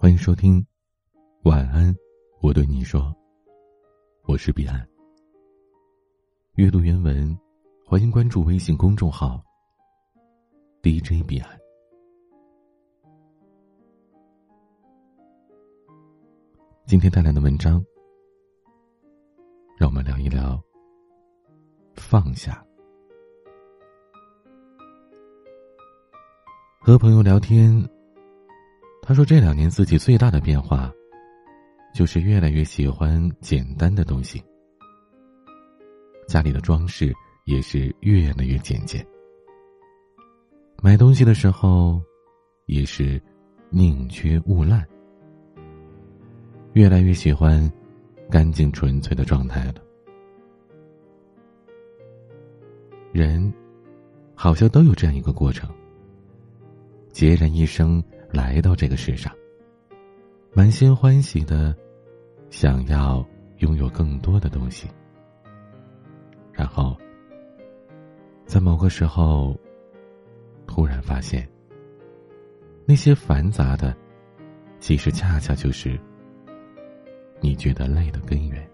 欢迎收听，晚安，我对你说，我是彼岸。阅读原文，欢迎关注微信公众号 DJ 彼岸。今天带来的文章，让我们聊一聊放下。和朋友聊天。他说：“这两年自己最大的变化，就是越来越喜欢简单的东西。家里的装饰也是越来越简洁。买东西的时候，也是宁缺毋滥。越来越喜欢干净纯粹的状态了。人，好像都有这样一个过程。孑然一生。”来到这个世上，满心欢喜的，想要拥有更多的东西，然后，在某个时候，突然发现，那些繁杂的，其实恰恰就是你觉得累的根源。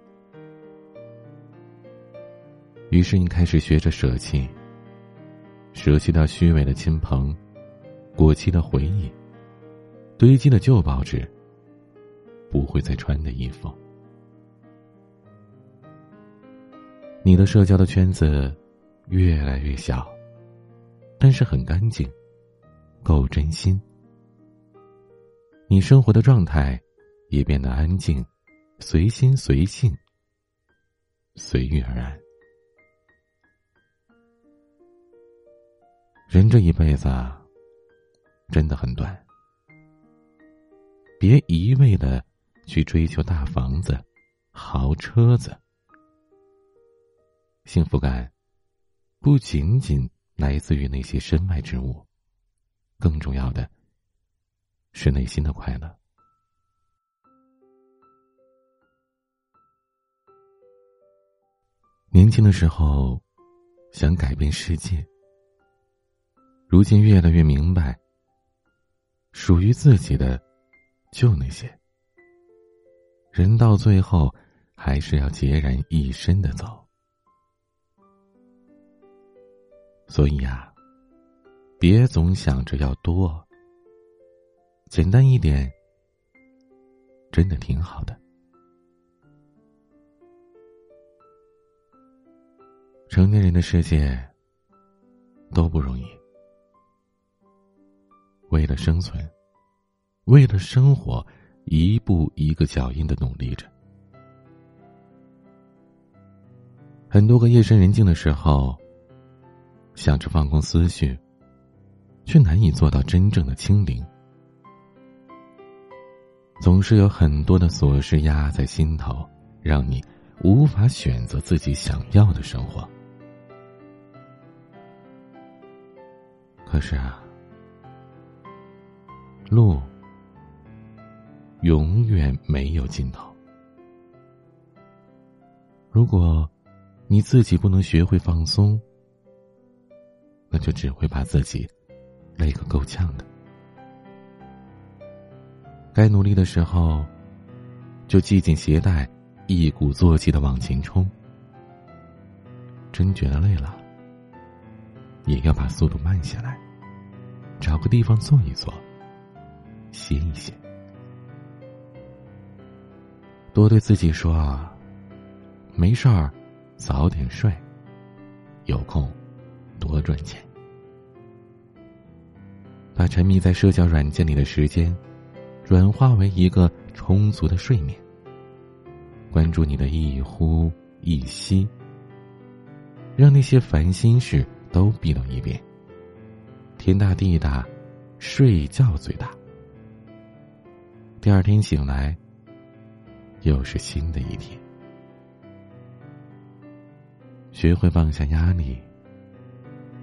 于是你开始学着舍弃，舍弃掉虚伪的亲朋，过期的回忆。堆积的旧报纸，不会再穿的衣服。你的社交的圈子越来越小，但是很干净，够真心。你生活的状态也变得安静，随心随性，随遇而安。人这一辈子真的很短。别一味的去追求大房子、豪车子，幸福感不仅仅来自于那些身外之物，更重要的是内心的快乐。年轻的时候想改变世界，如今越来越明白，属于自己的。就那些，人到最后还是要孑然一身的走。所以啊，别总想着要多，简单一点，真的挺好的。成年人的世界都不容易，为了生存。为了生活，一步一个脚印的努力着。很多个夜深人静的时候，想着放空思绪，却难以做到真正的清零。总是有很多的琐事压在心头，让你无法选择自己想要的生活。可是啊，路。永远没有尽头。如果你自己不能学会放松，那就只会把自己累个够呛的。该努力的时候，就系紧鞋带，一鼓作气的往前冲。真觉得累了，也要把速度慢下来，找个地方坐一坐，歇一歇。多对自己说啊：“没事儿，早点睡。有空，多赚钱。把沉迷在社交软件里的时间，转化为一个充足的睡眠。关注你的一呼一吸，让那些烦心事都避到一边。天大地大，睡觉最大。第二天醒来。”又是新的一天，学会放下压力，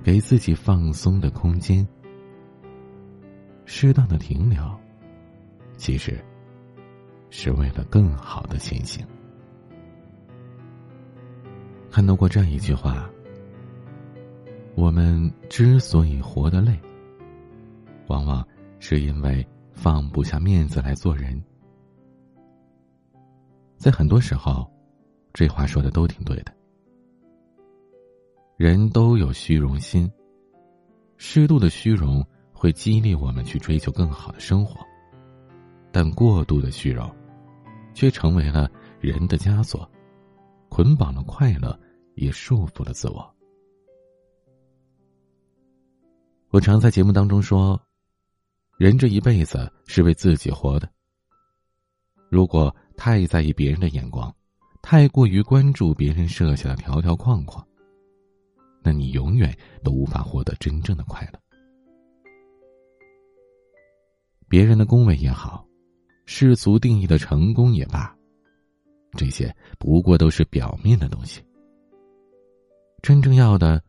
给自己放松的空间，适当的停留，其实是为了更好的前行。看到过这样一句话：我们之所以活得累，往往是因为放不下面子来做人。在很多时候，这话说的都挺对的。人都有虚荣心，适度的虚荣会激励我们去追求更好的生活，但过度的虚荣，却成为了人的枷锁，捆绑了快乐，也束缚了自我。我常在节目当中说，人这一辈子是为自己活的。如果太在意别人的眼光，太过于关注别人设下的条条框框，那你永远都无法获得真正的快乐。别人的恭维也好，世俗定义的成功也罢，这些不过都是表面的东西。真正要的，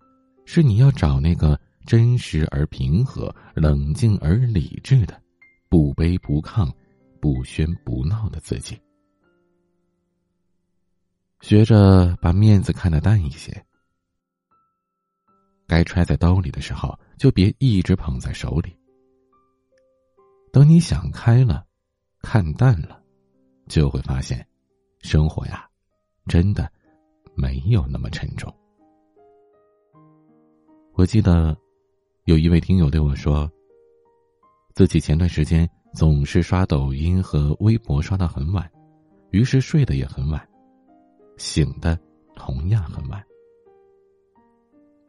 是你要找那个真实而平和、冷静而理智的，不卑不亢、不喧不闹的自己。学着把面子看得淡一些。该揣在兜里的时候，就别一直捧在手里。等你想开了，看淡了，就会发现，生活呀，真的没有那么沉重。我记得，有一位听友对我说，自己前段时间总是刷抖音和微博刷到很晚，于是睡得也很晚，醒的同样很晚。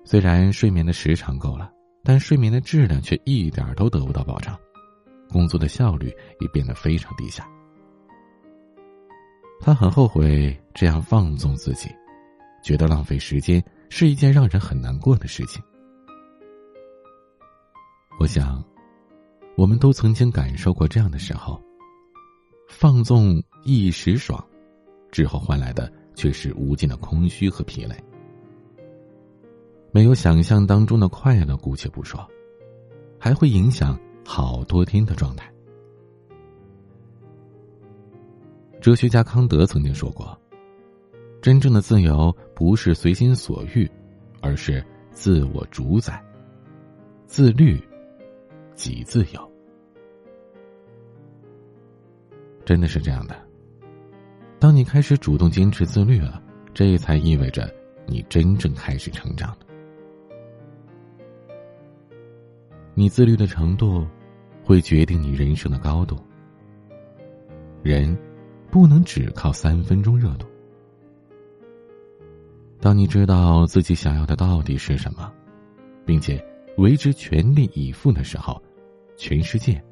虽然睡眠的时长够了，但睡眠的质量却一点都得不到保障，工作的效率也变得非常低下。他很后悔这样放纵自己，觉得浪费时间是一件让人很难过的事情。我想，我们都曾经感受过这样的时候：放纵一时爽，之后换来的却是无尽的空虚和疲累。没有想象当中的快乐，姑且不说，还会影响好多天的状态。哲学家康德曾经说过：“真正的自由不是随心所欲，而是自我主宰。自律即自由。”真的是这样的。当你开始主动坚持自律了，这才意味着你真正开始成长了。你自律的程度，会决定你人生的高度。人不能只靠三分钟热度。当你知道自己想要的到底是什么，并且为之全力以赴的时候，全世界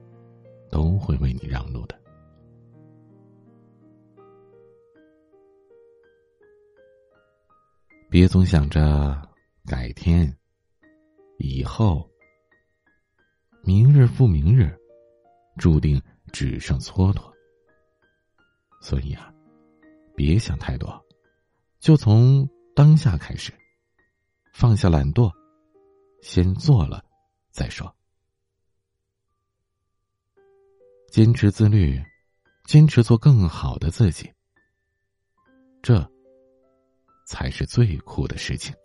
都会为你让路的。别总想着改天、以后。明日复明日，注定只剩蹉跎。所以啊，别想太多，就从当下开始，放下懒惰，先做了再说。坚持自律，坚持做更好的自己，这才是最酷的事情。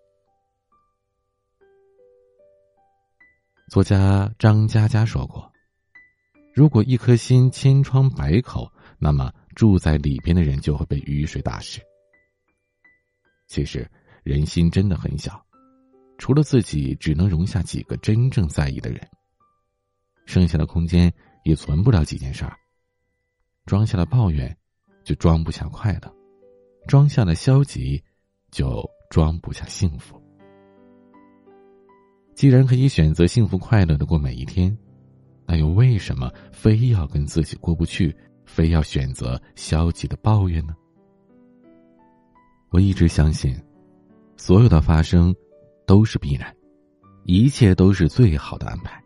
作家张嘉佳说过：“如果一颗心千疮百口，那么住在里边的人就会被雨水打湿。其实人心真的很小，除了自己，只能容下几个真正在意的人。剩下的空间也存不了几件事儿。装下了抱怨，就装不下快乐；装下了消极，就装不下幸福。”既然可以选择幸福快乐的过每一天，那又为什么非要跟自己过不去，非要选择消极的抱怨呢？我一直相信，所有的发生都是必然，一切都是最好的安排。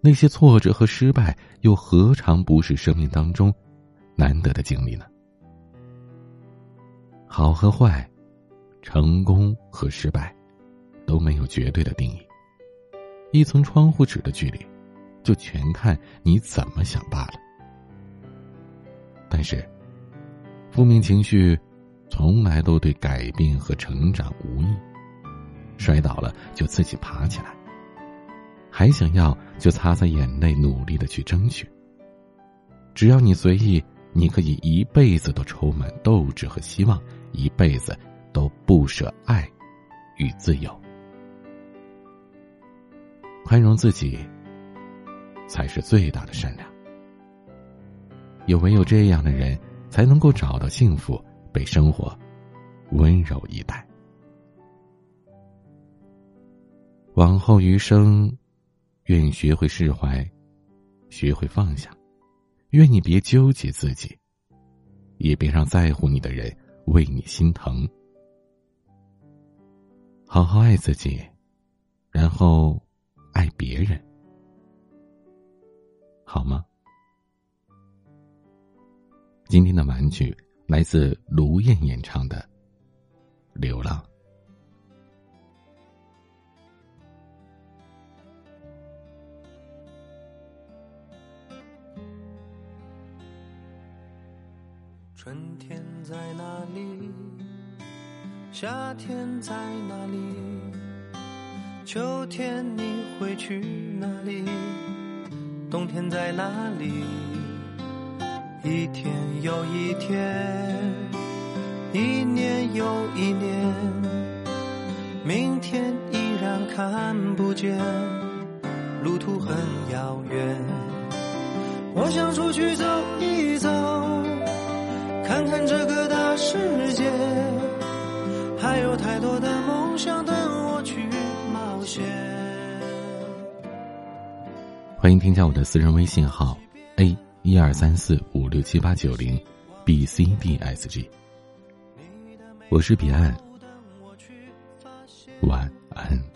那些挫折和失败，又何尝不是生命当中难得的经历呢？好和坏，成功和失败。都没有绝对的定义。一层窗户纸的距离，就全看你怎么想罢了。但是，负面情绪从来都对改变和成长无益。摔倒了就自己爬起来，还想要就擦擦眼泪，努力的去争取。只要你随意，你可以一辈子都充满斗志和希望，一辈子都不舍爱与自由。宽容自己，才是最大的善良。有唯有这样的人，才能够找到幸福，被生活温柔以待。往后余生，愿学会释怀，学会放下。愿你别纠结自己，也别让在乎你的人为你心疼。好好爱自己，然后爱别人，好吗？今天的玩具来自卢燕演唱的《流浪》。春天在哪里？夏天在哪里？秋天你会去哪里？冬天在哪里？一天又一天，一年又一年，明天依然看不见，路途很遥远。我想出去走一走。看看这个大世界，还有太多的梦想等我去冒险。欢迎添加我的私人微信号 a 一二三四五六七八九零 b c d s g，我是彼岸，晚安。